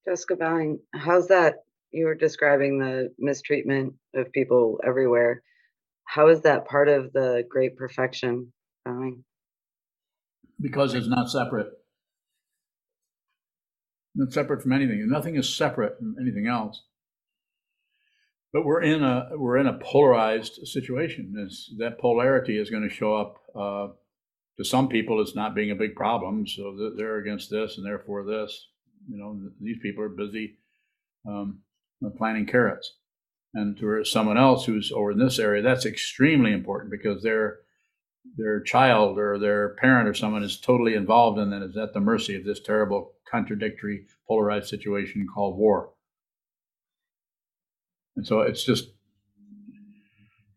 Jessica Bowing, how's that? You were describing the mistreatment of people everywhere. How is that part of the great perfection, Bowing? Because it's not separate. Not separate from anything. Nothing is separate from anything else. But we're in a we're in a polarized situation. It's, that polarity is going to show up uh, to some people. It's not being a big problem, so they're against this and therefore this. You know, these people are busy um, planting carrots, and to someone else who's over in this area, that's extremely important because their their child or their parent or someone is totally involved in is at the mercy of this terrible, contradictory, polarized situation called war. And so it's just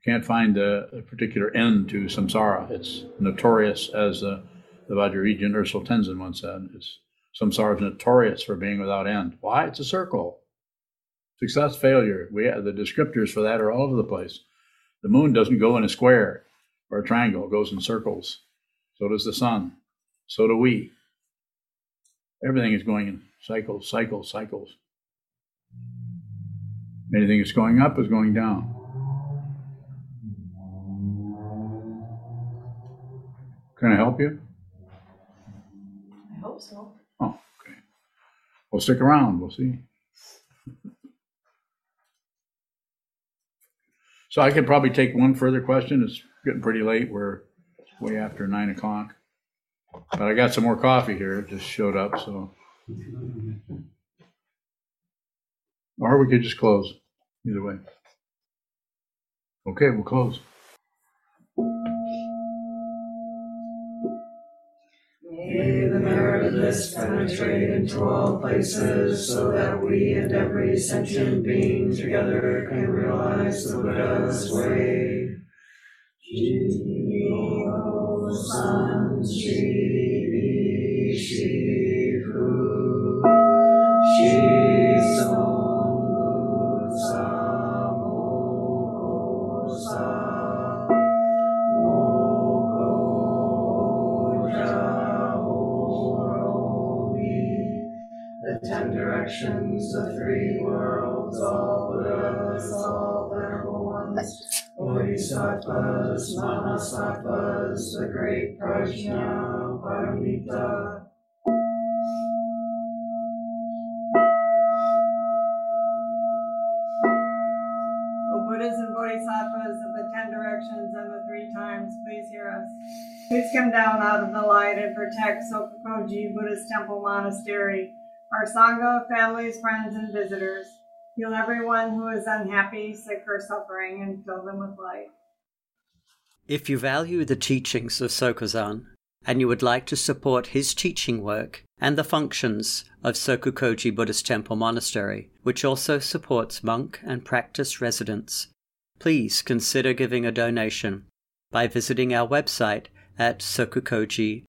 can't find a, a particular end to samsara. It's notorious, as uh, the Vajrayana Ösel Tendzin once said. It's, samsara is notorious for being without end. Why? It's a circle. Success, failure. We have, the descriptors for that are all over the place. The moon doesn't go in a square or a triangle; it goes in circles. So does the sun. So do we. Everything is going in cycles, cycles, cycles. Anything that's going up is going down. Can I help you? I hope so. Oh, okay. Well, stick around. We'll see. So I could probably take one further question. It's getting pretty late. We're way after nine o'clock. But I got some more coffee here. It just showed up, so. Or we could just close. Either way. Okay, we'll close. May the merit penetrate into all places so that we and every sentient being together can realize the Buddha's way. Jio San Shi Bodhisattvas, Mahasattvas, the great Prajna, Paramita. Buddhas and Bodhisattvas of the ten directions and the three times, please hear us. Please come down out of the light and protect Sokukoji Buddhist Temple Monastery, our Sangha, families, friends, and visitors. Heal everyone who is unhappy, sick, or suffering, and fill them with light. If you value the teachings of Sokuzan and you would like to support his teaching work and the functions of Sokukoji Buddhist Temple Monastery, which also supports monk and practice residents, please consider giving a donation by visiting our website at sokukoji.org.